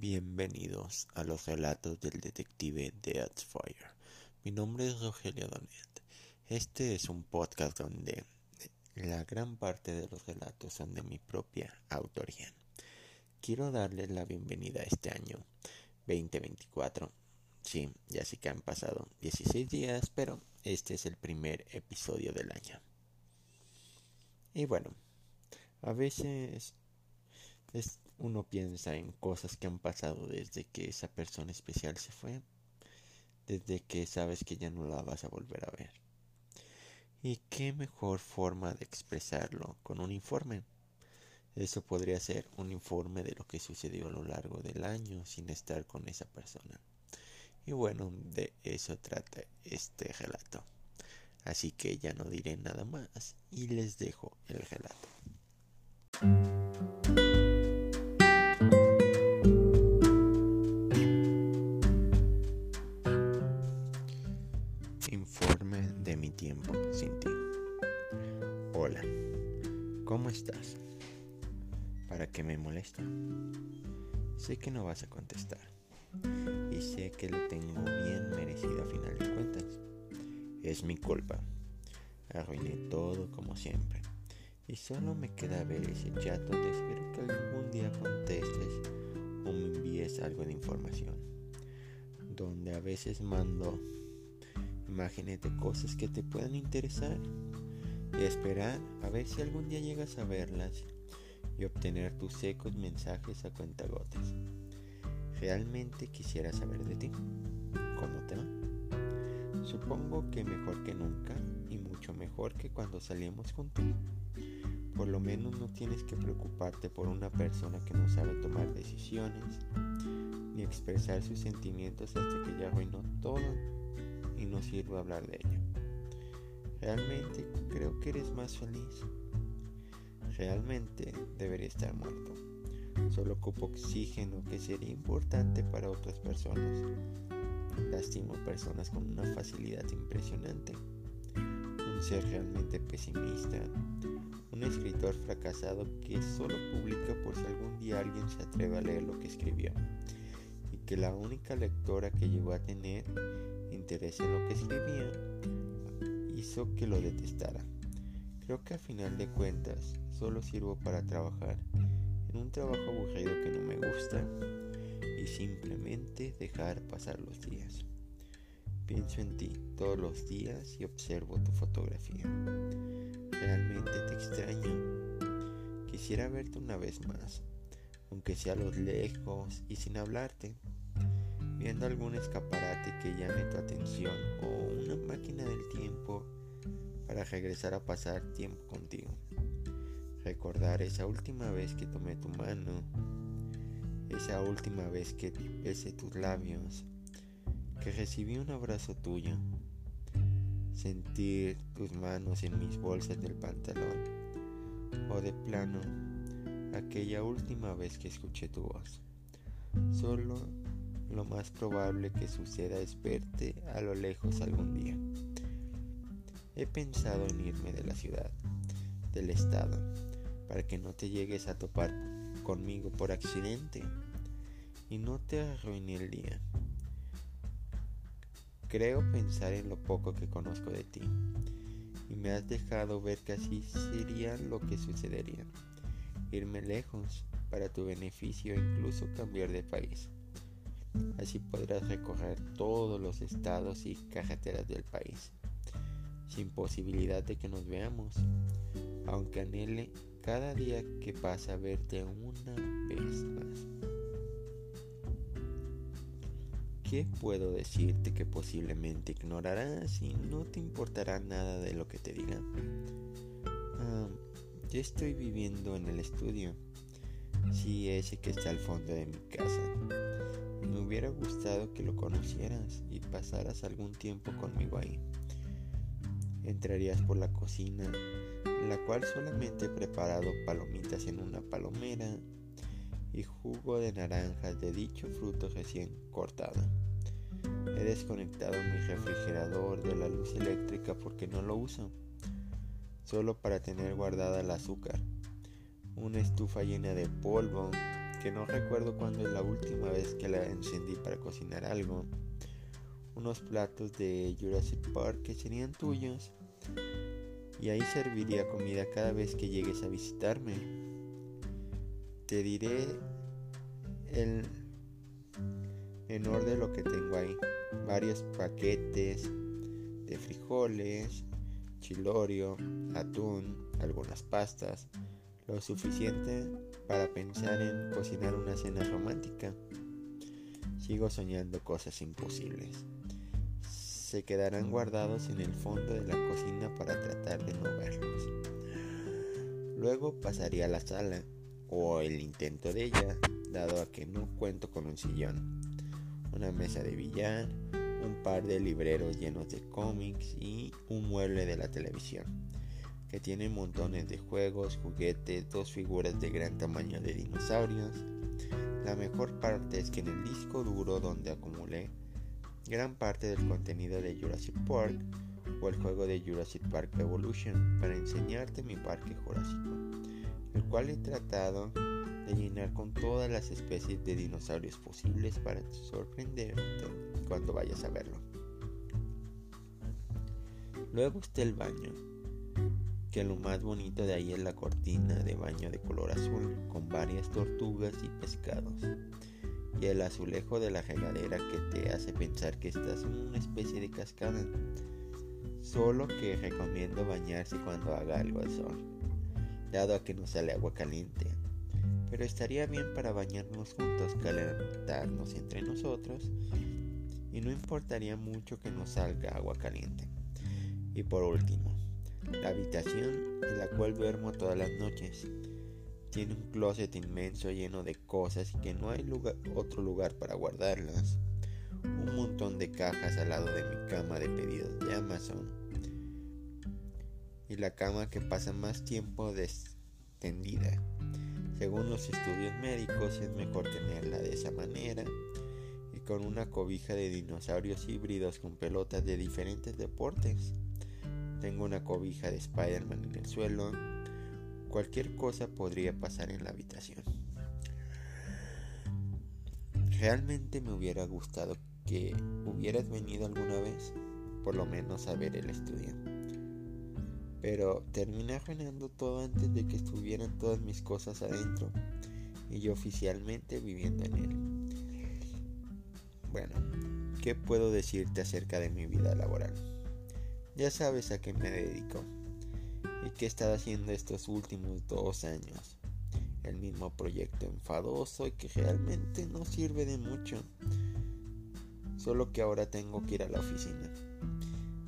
Bienvenidos a los relatos del detective Deathfire. Mi nombre es Rogelio Donet. Este es un podcast donde la gran parte de los relatos son de mi propia autoría. Quiero darles la bienvenida a este año 2024. Sí, ya sí que han pasado 16 días, pero este es el primer episodio del año. Y bueno, a veces es uno piensa en cosas que han pasado desde que esa persona especial se fue, desde que sabes que ya no la vas a volver a ver. ¿Y qué mejor forma de expresarlo con un informe? Eso podría ser un informe de lo que sucedió a lo largo del año sin estar con esa persona. Y bueno, de eso trata este relato. Así que ya no diré nada más y les dejo el relato. ¿Para qué me molesta? Sé que no vas a contestar y sé que lo tengo bien merecido a final de cuentas. Es mi culpa. Arruiné todo como siempre. Y solo me queda ver ese chat donde espero que algún día contestes o me envíes algo de información. Donde a veces mando imágenes de cosas que te puedan interesar y esperar a ver si algún día llegas a verlas y obtener tus secos mensajes a cuentagotas. Realmente quisiera saber de ti. ¿Cómo te va? Supongo que mejor que nunca y mucho mejor que cuando salíamos juntos. Por lo menos no tienes que preocuparte por una persona que no sabe tomar decisiones ni expresar sus sentimientos hasta que ya arruinó todo y no sirve hablar de ello. Realmente creo que eres más feliz. Realmente debería estar muerto. Solo ocupo oxígeno que sería importante para otras personas. Lastimo personas con una facilidad impresionante. Un ser realmente pesimista. Un escritor fracasado que solo publica por si algún día alguien se atreve a leer lo que escribió. Y que la única lectora que llegó a tener interés en lo que escribía hizo que lo detestara. Creo que a final de cuentas solo sirvo para trabajar en un trabajo aburrido que no me gusta y simplemente dejar pasar los días. Pienso en ti todos los días y observo tu fotografía. Realmente te extraño. Quisiera verte una vez más, aunque sea a los lejos y sin hablarte viendo algún escaparate que llame tu atención o una máquina del tiempo para regresar a pasar tiempo contigo. Recordar esa última vez que tomé tu mano, esa última vez que besé tus labios, que recibí un abrazo tuyo, sentir tus manos en mis bolsas del pantalón o de plano aquella última vez que escuché tu voz. Solo lo más probable que suceda es verte a lo lejos algún día. He pensado en irme de la ciudad, del estado, para que no te llegues a topar conmigo por accidente y no te arruine el día. Creo pensar en lo poco que conozco de ti y me has dejado ver que así sería lo que sucedería. Irme lejos para tu beneficio e incluso cambiar de país. Así podrás recorrer todos los estados y carreteras del país, sin posibilidad de que nos veamos, aunque anhele cada día que pasa verte una vez más. ¿Qué puedo decirte que posiblemente ignorarás y no te importará nada de lo que te diga? Ah, yo estoy viviendo en el estudio, sí ese que está al fondo de mi casa me hubiera gustado que lo conocieras y pasaras algún tiempo conmigo ahí. Entrarías por la cocina, la cual solamente he preparado palomitas en una palomera y jugo de naranjas de dicho fruto recién cortado. He desconectado mi refrigerador de la luz eléctrica porque no lo uso, solo para tener guardada el azúcar. Una estufa llena de polvo no recuerdo cuándo es la última vez que la encendí para cocinar algo, unos platos de Jurassic Park que serían tuyos y ahí serviría comida cada vez que llegues a visitarme. Te diré el menor de lo que tengo ahí. Varios paquetes de frijoles, chilorio, atún, algunas pastas, lo suficiente para pensar en cocinar una cena romántica. Sigo soñando cosas imposibles. Se quedarán guardados en el fondo de la cocina para tratar de no verlos. Luego pasaría a la sala, o el intento de ella, dado a que no cuento con un sillón, una mesa de billar, un par de libreros llenos de cómics y un mueble de la televisión, que tiene montones de juegos, juguetes, dos figuras de gran tamaño de dinosaurios. La mejor parte es que en el disco duro donde acumulé gran parte del contenido de Jurassic Park o el juego de Jurassic Park Evolution para enseñarte mi parque jurásico, el cual he tratado de llenar con todas las especies de dinosaurios posibles para sorprenderte cuando vayas a verlo. Luego está el baño, que lo más bonito de ahí es la cortina de baño de color azul con varias tortugas y pescados. Y el azulejo de la regadera que te hace pensar que estás en una especie de cascada. Solo que recomiendo bañarse cuando haga algo al sol, dado a que no sale agua caliente. Pero estaría bien para bañarnos juntos, calentarnos entre nosotros y no importaría mucho que nos salga agua caliente. Y por último, la habitación en la cual duermo todas las noches. Tiene un closet inmenso lleno de cosas y que no hay otro lugar para guardarlas. Un montón de cajas al lado de mi cama de pedidos de Amazon. Y la cama que pasa más tiempo extendida. Según los estudios médicos es mejor tenerla de esa manera con una cobija de dinosaurios híbridos con pelotas de diferentes deportes. Tengo una cobija de Spider-Man en el suelo. Cualquier cosa podría pasar en la habitación. Realmente me hubiera gustado que hubieras venido alguna vez, por lo menos a ver el estudio. Pero terminé arruinando todo antes de que estuvieran todas mis cosas adentro y yo oficialmente viviendo en él. Bueno, ¿qué puedo decirte acerca de mi vida laboral? Ya sabes a qué me dedico y qué he estado haciendo estos últimos dos años. El mismo proyecto enfadoso y que realmente no sirve de mucho. Solo que ahora tengo que ir a la oficina,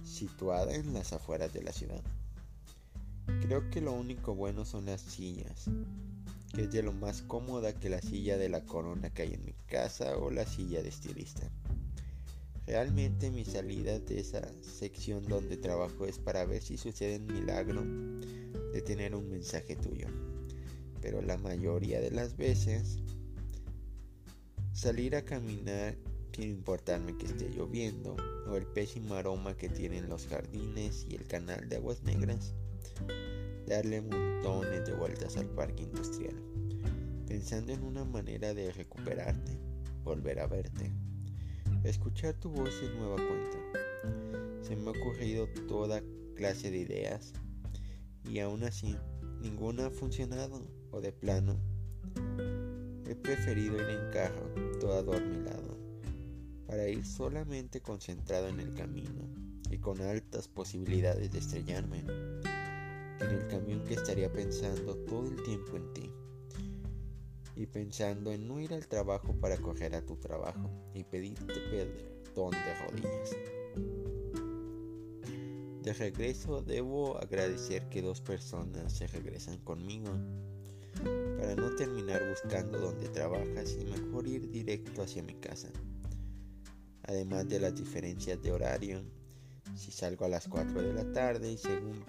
situada en las afueras de la ciudad. Creo que lo único bueno son las sillas, que es de lo más cómoda que la silla de la corona que hay en mi casa o la silla de estilista. Realmente mi salida de esa sección donde trabajo es para ver si sucede un milagro de tener un mensaje tuyo. Pero la mayoría de las veces salir a caminar sin importarme que esté lloviendo o el pésimo aroma que tienen los jardines y el canal de aguas negras darle montones de vueltas al parque industrial, pensando en una manera de recuperarte, volver a verte, escuchar tu voz en nueva cuenta. Se me ha ocurrido toda clase de ideas y aún así ninguna ha funcionado o de plano. He preferido ir en carro, todo adormilado, para ir solamente concentrado en el camino y con altas posibilidades de estrellarme en el camión que estaría pensando todo el tiempo en ti y pensando en no ir al trabajo para coger a tu trabajo y pedirte perdón de rodillas. De regreso debo agradecer que dos personas se regresan conmigo para no terminar buscando donde trabajas y mejor ir directo hacia mi casa. Además de las diferencias de horario, si salgo a las 4 de la tarde y según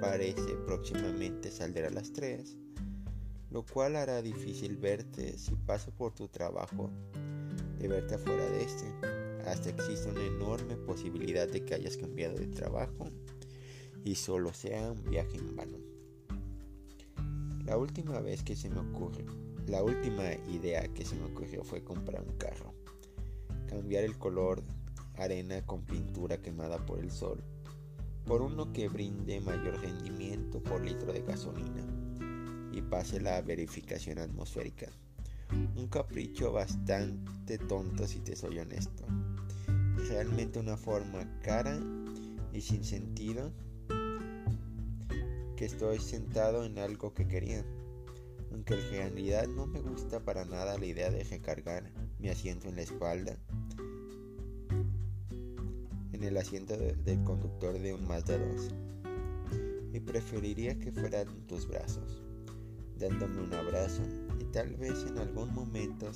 parece próximamente saldré a las 3, lo cual hará difícil verte si paso por tu trabajo de verte afuera de este. Hasta existe una enorme posibilidad de que hayas cambiado de trabajo y solo sea un viaje en vano. La última vez que se me ocurre la última idea que se me ocurrió fue comprar un carro, cambiar el color arena con pintura quemada por el sol por uno que brinde mayor rendimiento por litro de gasolina y pase la verificación atmosférica. Un capricho bastante tonto si te soy honesto. Realmente una forma cara y sin sentido que estoy sentado en algo que quería. Aunque en realidad no me gusta para nada la idea de recargar mi asiento en la espalda en el asiento del conductor de un Mazda 2 y preferiría que fuera en tus brazos, dándome un abrazo y tal vez en algún momento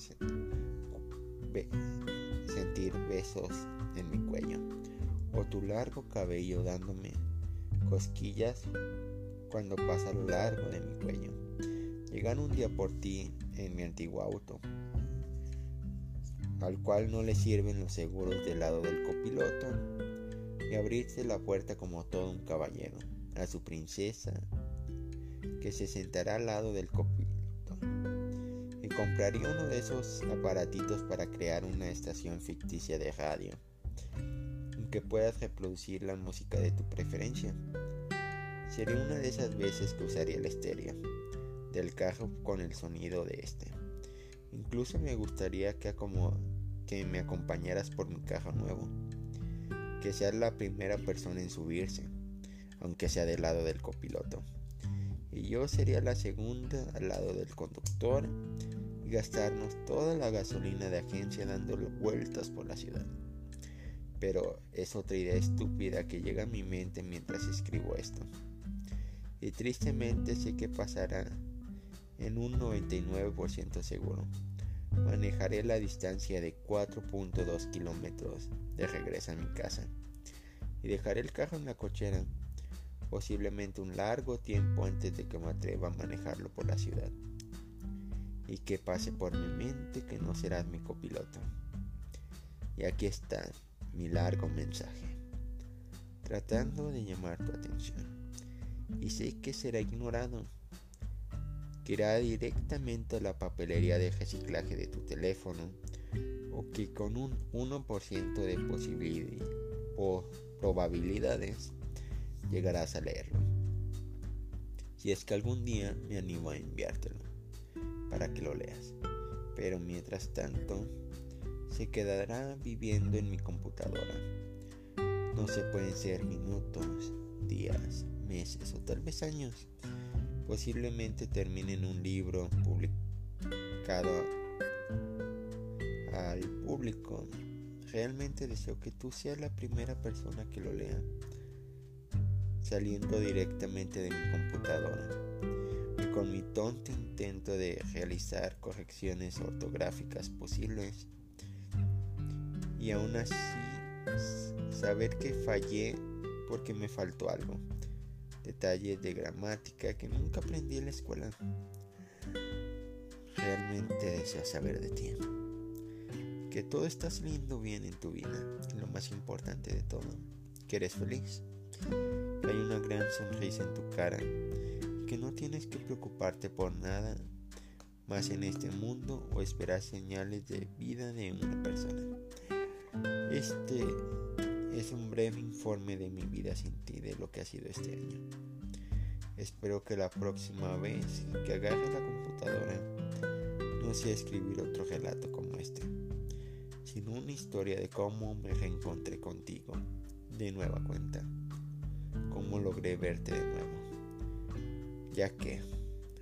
sentir besos en mi cuello o tu largo cabello dándome cosquillas cuando pasa a lo largo de mi cuello. Llegar un día por ti en mi antiguo auto, al cual no le sirven los seguros del lado del copiloto, y abrirse la puerta como todo un caballero a su princesa, que se sentará al lado del copiloto, y compraría uno de esos aparatitos para crear una estación ficticia de radio, en que puedas reproducir la música de tu preferencia. Sería una de esas veces que usaría el estéreo del carro con el sonido de este. Incluso me gustaría que, que me acompañaras por mi carro nuevo, que seas la primera persona en subirse, aunque sea del lado del copiloto. Y yo sería la segunda al lado del conductor y gastarnos toda la gasolina de agencia dando vueltas por la ciudad. Pero es otra idea estúpida que llega a mi mente mientras escribo esto. Y tristemente sé que pasará en un 99% seguro. Manejaré la distancia de 4.2 kilómetros de regreso a mi casa y dejaré el carro en la cochera, posiblemente un largo tiempo antes de que me atreva a manejarlo por la ciudad y que pase por mi mente que no serás mi copiloto. Y aquí está mi largo mensaje, tratando de llamar tu atención. Y sé que será ignorado que irá directamente a la papelería de reciclaje de tu teléfono o que con un 1% de posibilidad o probabilidades llegarás a leerlo. Si es que algún día me animo a enviártelo para que lo leas. Pero mientras tanto, se quedará viviendo en mi computadora. No se pueden ser minutos, días, meses o tal vez años posiblemente termine en un libro publicado al público. Realmente deseo que tú seas la primera persona que lo lea, saliendo directamente de mi computadora y con mi tonto intento de realizar correcciones ortográficas posibles y aún así saber que fallé porque me faltó algo detalles de gramática que nunca aprendí en la escuela. Realmente deseo saber de ti. Que todo está saliendo bien en tu vida. Y lo más importante de todo, que eres feliz. Que hay una gran sonrisa en tu cara. Que no tienes que preocuparte por nada más en este mundo o esperar señales de vida de una persona. Este es un breve informe de mi vida sin ti, de lo que ha sido este año. Espero que la próxima vez que agarre la computadora no sea escribir otro relato como este, sino una historia de cómo me reencontré contigo de nueva cuenta, cómo logré verte de nuevo, ya que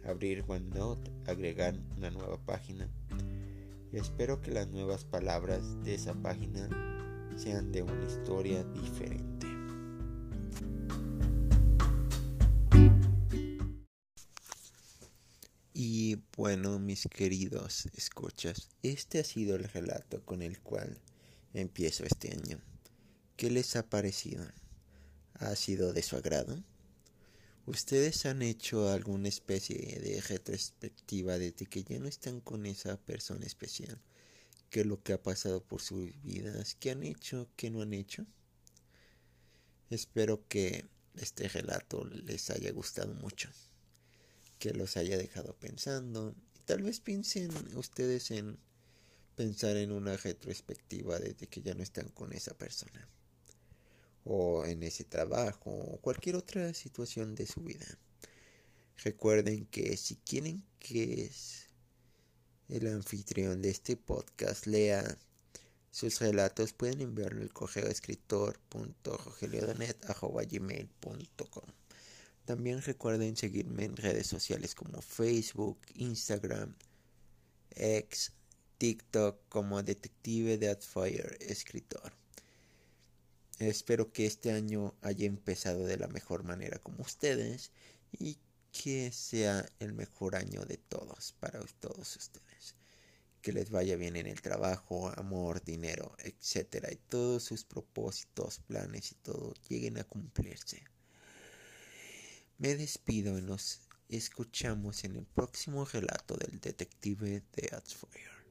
abrir OneNote, agregar una nueva página, y espero que las nuevas palabras de esa página sean de una historia diferente. Y bueno, mis queridos escuchas, este ha sido el relato con el cual empiezo este año. ¿Qué les ha parecido? ¿Ha sido de su agrado? ¿Ustedes han hecho alguna especie de retrospectiva desde que ya no están con esa persona especial? qué lo que ha pasado por sus vidas, qué han hecho, qué no han hecho. Espero que este relato les haya gustado mucho, que los haya dejado pensando tal vez piensen ustedes en pensar en una retrospectiva desde que ya no están con esa persona o en ese trabajo o cualquier otra situación de su vida. Recuerden que si quieren que el anfitrión de este podcast lea sus relatos, pueden enviarlo al correo escritor.rogeliodonet.com. También recuerden seguirme en redes sociales como Facebook, Instagram, X, TikTok como Detective Deadfire Escritor. Espero que este año haya empezado de la mejor manera como ustedes y que sea el mejor año de todos para todos ustedes. Que les vaya bien en el trabajo, amor, dinero, etcétera, y todos sus propósitos, planes y todo lleguen a cumplirse. Me despido y nos escuchamos en el próximo relato del detective de Fire.